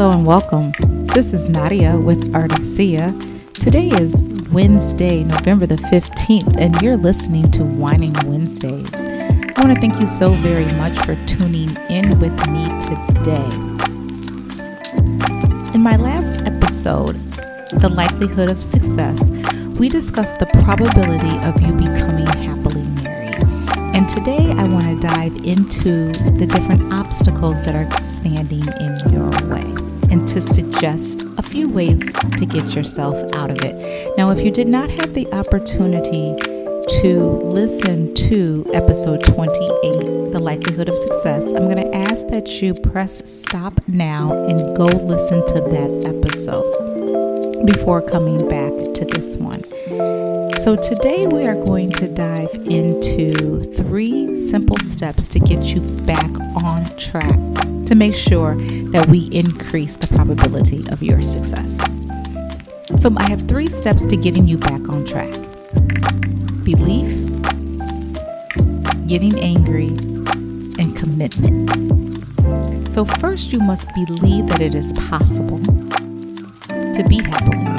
Hello and welcome. This is Nadia with Art of Sia. Today is Wednesday, November the 15th, and you're listening to Whining Wednesdays. I want to thank you so very much for tuning in with me today. In my last episode, The Likelihood of Success, we discussed the probability of you becoming happily married. And today I want to dive into the different obstacles that are standing in your and to suggest a few ways to get yourself out of it. Now, if you did not have the opportunity to listen to episode 28, The Likelihood of Success, I'm going to ask that you press stop now and go listen to that episode before coming back to this one. So, today we are going to dive into three simple steps to get you back on track to make sure that we increase the probability of your success. So, I have three steps to getting you back on track belief, getting angry, and commitment. So, first, you must believe that it is possible to be then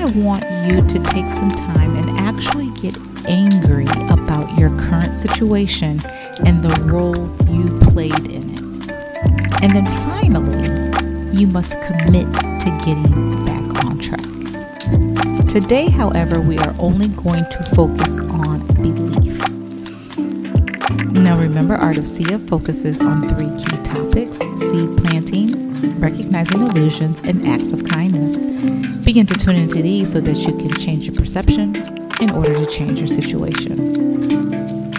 I want you to take some time and actually get angry about your current situation and the role you played in it. And then finally, you must commit to getting back on track. Today, however, we are only going to focus on belief. Now, remember, Art of Sia focuses on three key topics seed planting, recognizing illusions, and acts of kindness. Begin to tune into these so that you can change your perception in order to change your situation.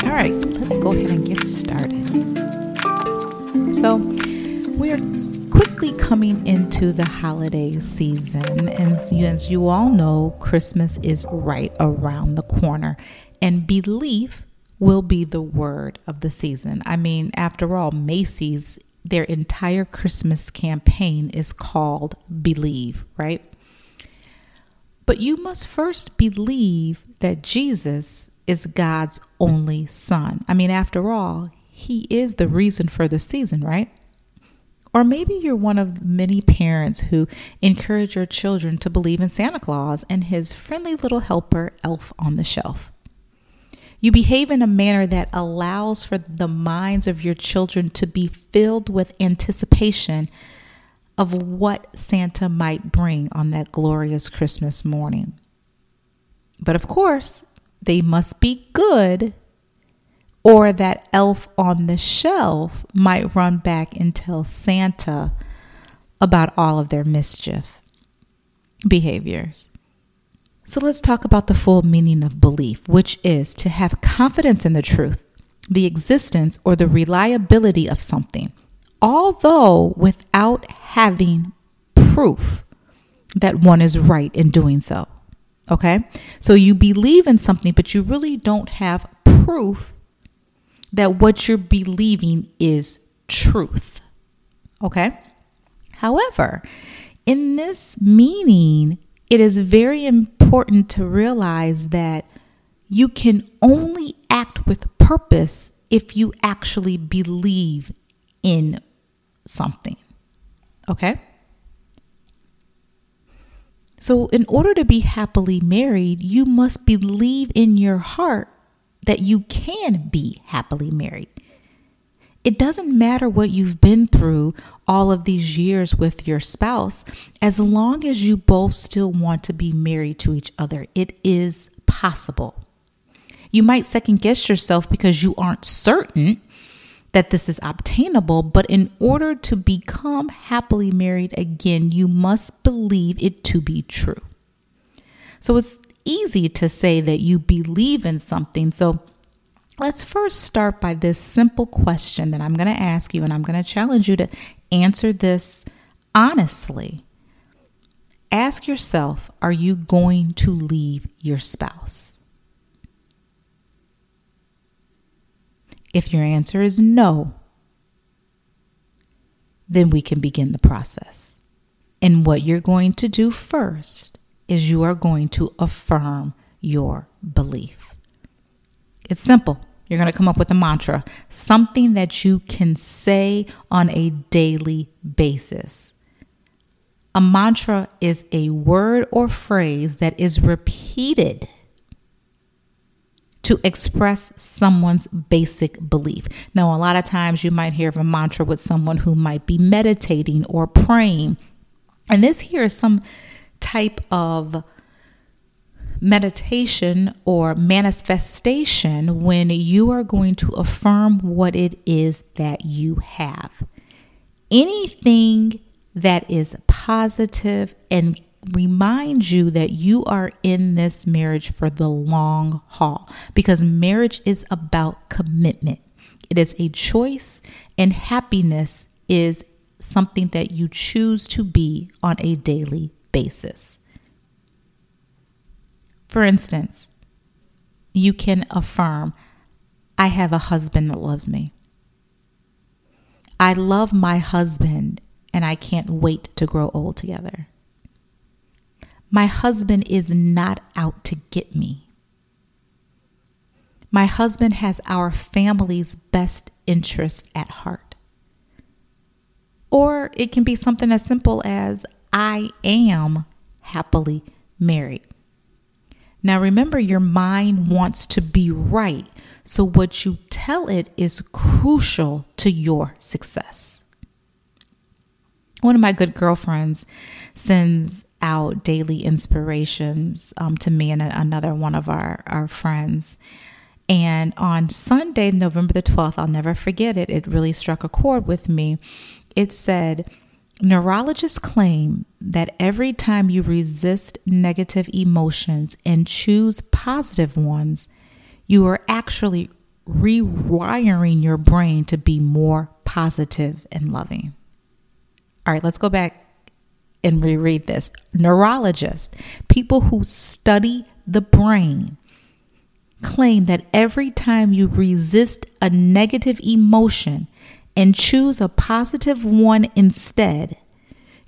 All right, let's go ahead and get started. So, we're quickly coming into the holiday season, and as you all know, Christmas is right around the corner, and belief will be the word of the season. I mean, after all, Macy's, their entire Christmas campaign is called Believe, right? But you must first believe that Jesus is God's only son. I mean, after all, he is the reason for the season, right? Or maybe you're one of many parents who encourage your children to believe in Santa Claus and his friendly little helper, Elf on the Shelf. You behave in a manner that allows for the minds of your children to be filled with anticipation of what Santa might bring on that glorious Christmas morning. But of course, they must be good or that elf on the shelf might run back and tell Santa about all of their mischief behaviors. So let's talk about the full meaning of belief, which is to have confidence in the truth, the existence, or the reliability of something, although without having proof that one is right in doing so. Okay? So you believe in something, but you really don't have proof that what you're believing is truth. Okay? However, in this meaning, it is very important to realize that you can only act with purpose if you actually believe in something. Okay? So, in order to be happily married, you must believe in your heart that you can be happily married. It doesn't matter what you've been through all of these years with your spouse, as long as you both still want to be married to each other, it is possible. You might second guess yourself because you aren't certain that this is obtainable, but in order to become happily married again, you must believe it to be true. So it's easy to say that you believe in something. So let's first start by this simple question that I'm going to ask you, and I'm going to challenge you to answer this honestly. Ask yourself Are you going to leave your spouse? If your answer is no, then we can begin the process. And what you're going to do first is you are going to affirm your belief. It's simple. You're going to come up with a mantra, something that you can say on a daily basis. A mantra is a word or phrase that is repeated to express someone's basic belief. Now, a lot of times you might hear of a mantra with someone who might be meditating or praying. And this here is some type of meditation or manifestation when you are going to affirm what it is that you have. Anything that is positive and reminds you that you are in this marriage for the long haul because marriage is about commitment. It is a choice, and happiness is something that you choose to be on a daily basis. For instance, you can affirm, I have a husband that loves me. I love my husband and I can't wait to grow old together. My husband is not out to get me. My husband has our family's best interest at heart. Or it can be something as simple as I am happily married. Now, remember, your mind wants to be right. So, what you tell it is crucial to your success. One of my good girlfriends sends out daily inspirations um, to me and another one of our, our friends. And on Sunday, November the 12th, I'll never forget it, it really struck a chord with me. It said, Neurologists claim that every time you resist negative emotions and choose positive ones, you are actually rewiring your brain to be more positive and loving. All right, let's go back and reread this. Neurologists, people who study the brain, claim that every time you resist a negative emotion and choose a positive one instead,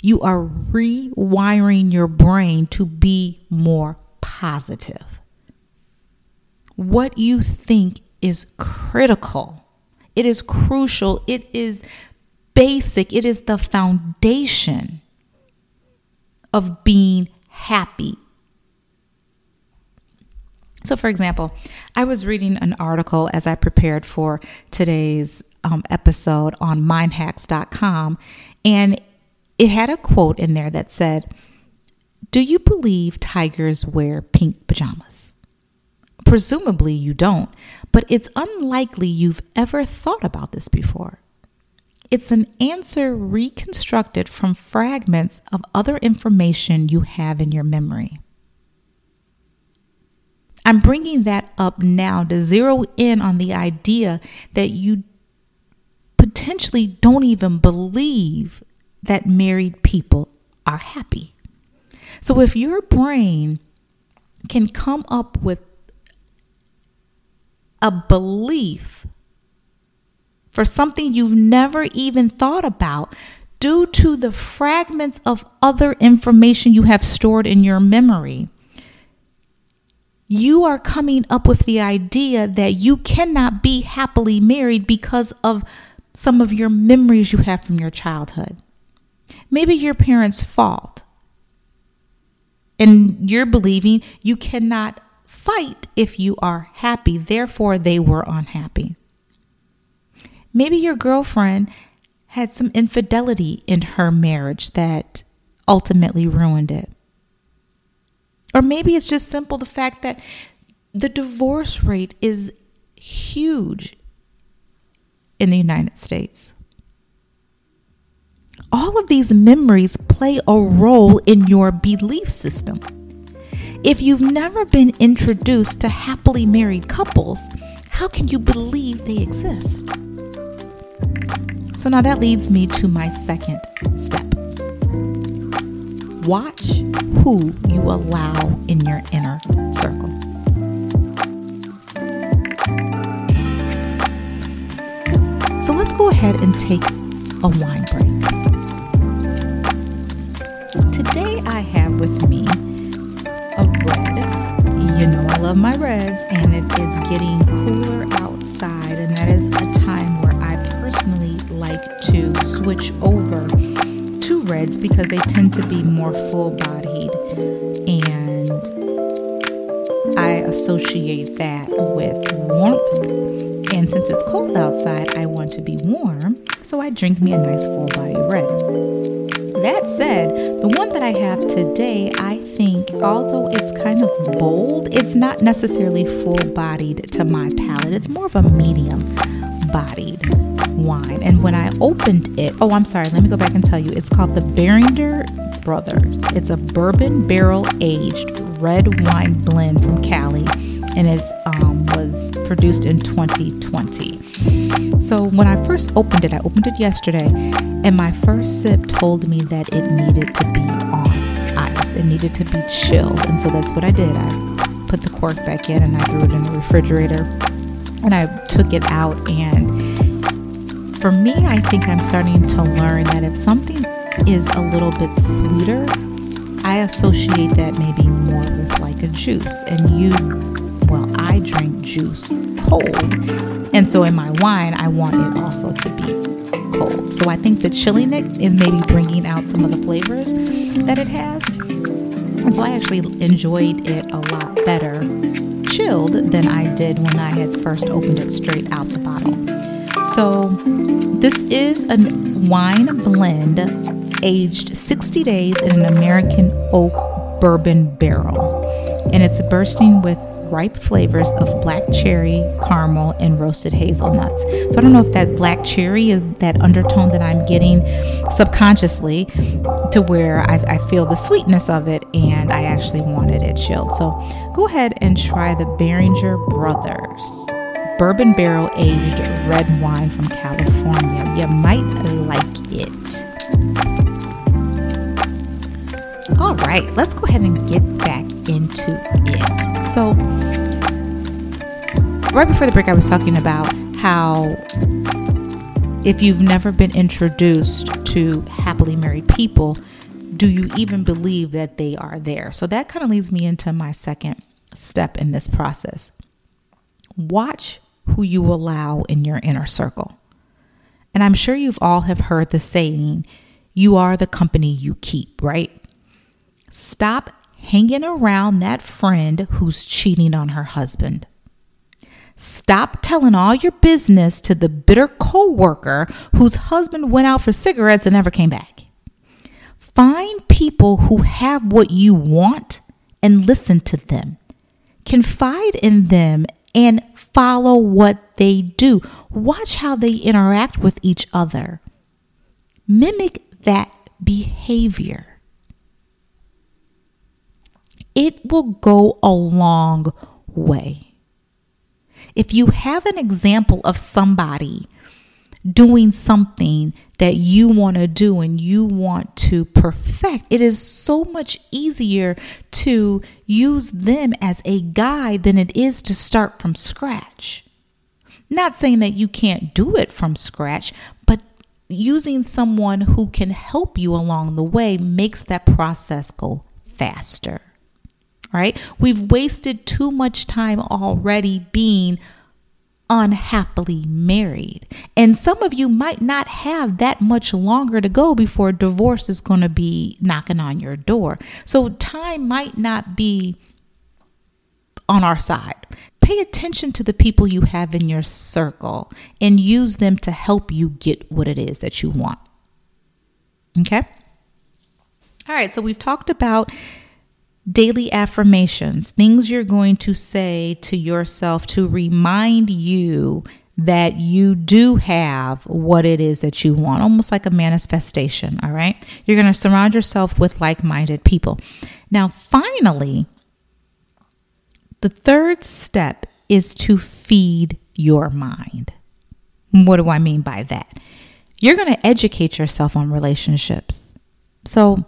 you are rewiring your brain to be more positive. What you think is critical, it is crucial, it is basic, it is the foundation of being happy. So, for example, I was reading an article as I prepared for today's um, episode on mindhacks.com, and it had a quote in there that said, Do you believe tigers wear pink pajamas? Presumably you don't, but it's unlikely you've ever thought about this before. It's an answer reconstructed from fragments of other information you have in your memory. I'm bringing that up now to zero in on the idea that you potentially don't even believe that married people are happy. So if your brain can come up with a belief for something you've never even thought about due to the fragments of other information you have stored in your memory, you are coming up with the idea that you cannot be happily married because of some of your memories you have from your childhood. Maybe your parents' fault. And you're believing you cannot fight if you are happy, therefore, they were unhappy. Maybe your girlfriend had some infidelity in her marriage that ultimately ruined it. Or maybe it's just simple the fact that the divorce rate is huge in the United States. All of these memories play a role in your belief system. If you've never been introduced to happily married couples, how can you believe they exist? So now that leads me to my second step. Watch who you allow in your inner circle. So let's go ahead and take a wine break. Today I have with me a red. You know I love my reds, and it is getting cooler outside and that is a time where I personally like to switch over to reds because they tend to be more full bodied and I associate that with warmth. Since it's cold outside, I want to be warm, so I drink me a nice full body red. That said, the one that I have today, I think, although it's kind of bold, it's not necessarily full bodied to my palate. It's more of a medium bodied wine. And when I opened it, oh, I'm sorry, let me go back and tell you. It's called the Beringer Brothers. It's a bourbon barrel aged red wine blend from Cali, and it was produced in 2020. So when I first opened it, I opened it yesterday, and my first sip told me that it needed to be on ice. It needed to be chilled. And so that's what I did. I put the cork back in and I threw it in the refrigerator. And I took it out. And for me, I think I'm starting to learn that if something is a little bit sweeter, I associate that maybe more with like a juice. And you, well, I drink juice cold. And so in my wine, I want it also to be cold. So I think the chilliness is maybe bringing out some of the flavors that it has. And so I actually enjoyed it a lot better chilled than I did when I had first opened it straight out the bottle. So this is a wine blend aged 60 days in an American oak bourbon barrel. And it's bursting with ripe flavors of black cherry, caramel, and roasted hazelnuts. So I don't know if that black cherry is that undertone that I'm getting subconsciously to where I, I feel the sweetness of it and I actually wanted it chilled. So go ahead and try the Beringer Brothers bourbon barrel aged red wine from California. You might like it. All right, let's go ahead and get back into it. So, right before the break, I was talking about how if you've never been introduced to happily married people, do you even believe that they are there? So, that kind of leads me into my second step in this process. Watch who you allow in your inner circle. And I'm sure you've all have heard the saying, you are the company you keep, right? Stop hanging around that friend who's cheating on her husband. Stop telling all your business to the bitter coworker whose husband went out for cigarettes and never came back. Find people who have what you want and listen to them. Confide in them and follow what they do. Watch how they interact with each other. Mimic that behavior it will go a long way. If you have an example of somebody doing something that you want to do and you want to perfect, it is so much easier to use them as a guide than it is to start from scratch. Not saying that you can't do it from scratch, but using someone who can help you along the way makes that process go faster right? We've wasted too much time already being unhappily married. And some of you might not have that much longer to go before divorce is going to be knocking on your door. So time might not be on our side. Pay attention to the people you have in your circle and use them to help you get what it is that you want. Okay? All right, so we've talked about daily affirmations, things you're going to say to yourself to remind you that you do have what it is that you want, almost like a manifestation. All right. You're going to surround yourself with like minded people. Now, finally, the third step is to feed your mind. What do I mean by that? You're going to educate yourself on relationships. So,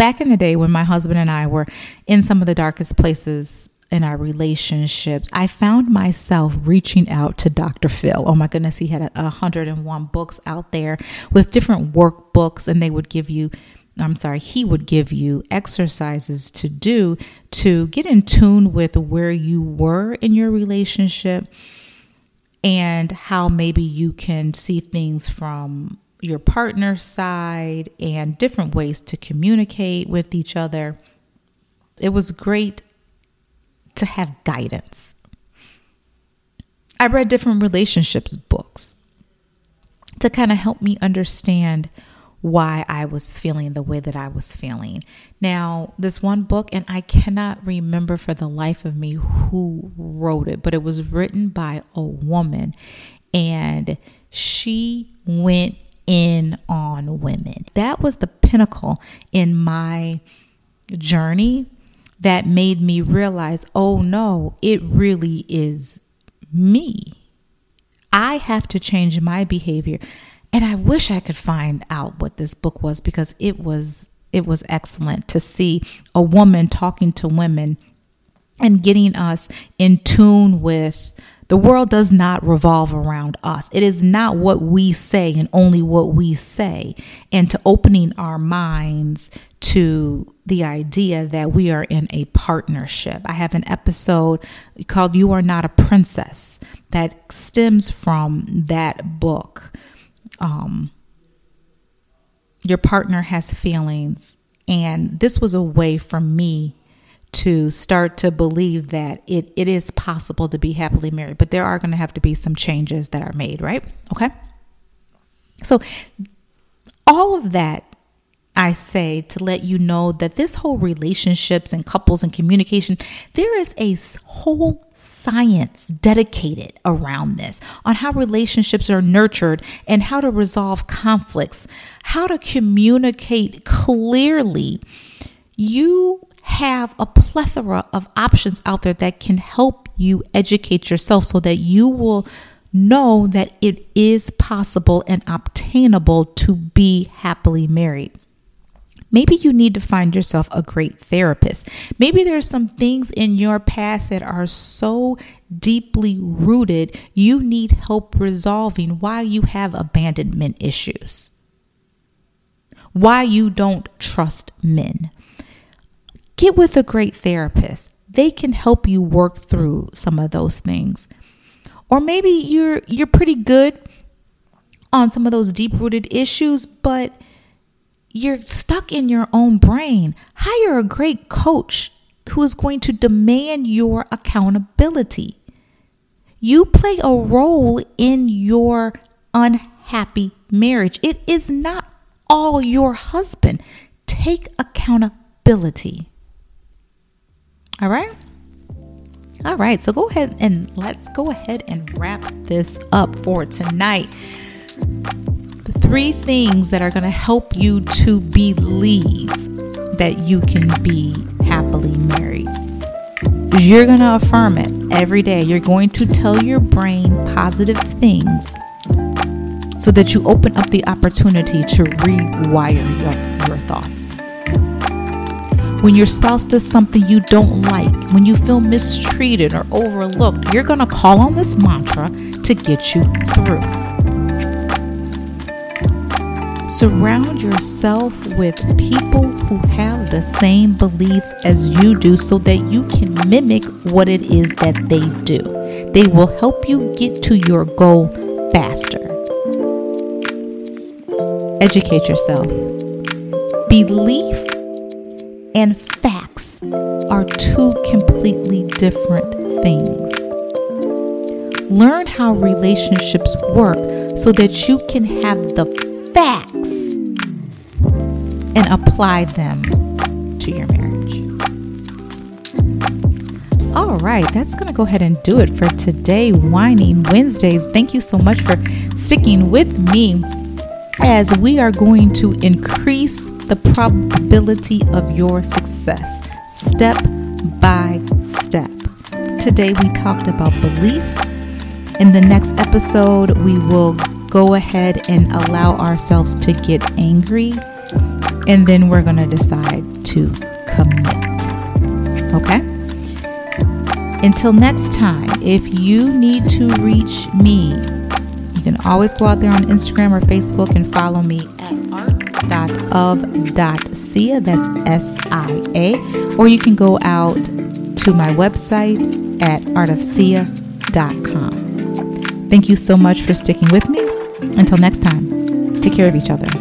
back in the day when my husband and I were in some of the darkest places in our relationships, I found myself reaching out to Dr. Phil. Oh my goodness, he had a, 101 books out there with different workbooks, and they would give you, I'm sorry, he would give you exercises to do to get in tune with where you were in your relationship and how maybe you can see things from your partner's side and different ways to communicate with each other. It was great to have guidance. I read different relationships books to kind of help me understand why I was feeling the way that I was feeling. Now, this one book, and I cannot remember for the life of me who wrote it, but it was written by a woman, and she went in on women. That was the pinnacle in my journey that made me realize oh no, it really is me. I have to change my behavior. And I wish I could find out what this book was because it was it was excellent to see a woman talking to women and getting us in tune with the world does not revolve around us. It is not what we say and only what we say. And to opening our minds to the idea that we are in a partnership. I have an episode called You Are Not a Princess that stems from that book. Um, your partner has feelings, and this was a way for me to start to believe that it, it is possible to be happily married, but there are going to have to be some changes that are made, right? Okay. So, all of that I say to let you know that this whole relationships and couples and communication, there is a whole science dedicated around this on how relationships are nurtured and how to resolve conflicts, how to communicate clearly. You have a plethora of options out there that can help you educate yourself so that you will know that it is possible and obtainable to be happily married. Maybe you need to find yourself a great therapist. Maybe there's some things in your past that are so deeply rooted, you need help resolving why you have abandonment issues, why you don't trust men. Get with a great therapist. They can help you work through some of those things. Or maybe you're you're pretty good on some of those deep-rooted issues, but you're stuck in your own brain. Hire a great coach who is going to demand your accountability. You play a role in your unhappy marriage. It is not all your husband. Take accountability. All right? All right, so go ahead and let's go ahead and wrap this up for tonight The three things that are going to help you to believe that you can be happily married. You're going to affirm it every day. You're going to tell your brain positive things so that you open up the opportunity to rewire your, your thoughts. When your spouse does something you don't like, when you feel mistreated or overlooked, you're going to call on this mantra to get you through. Surround yourself with people who have the same beliefs as you do so that you can mimic what it is that they do. They will help you get to your goal faster. Educate yourself. Belief and facts are two completely different things. Learn how relationships work so that you can have the facts and apply them to your marriage. All right, that's going to go ahead and do it for today, Whining Wednesdays. Thank you so much for sticking with me as we are going to increase the probability of your success step by step. Today, we talked about belief. In the next episode, we will go ahead and allow ourselves to get angry, and then we're going to decide to commit. Okay? Until next time, if you need to reach me, you can always go out there on Instagram or Facebook and follow me at art.of.sia. That's S I A. Or you can go out to my website at artofsia.com. Thank you so much for sticking with me. Until next time, take care of each other.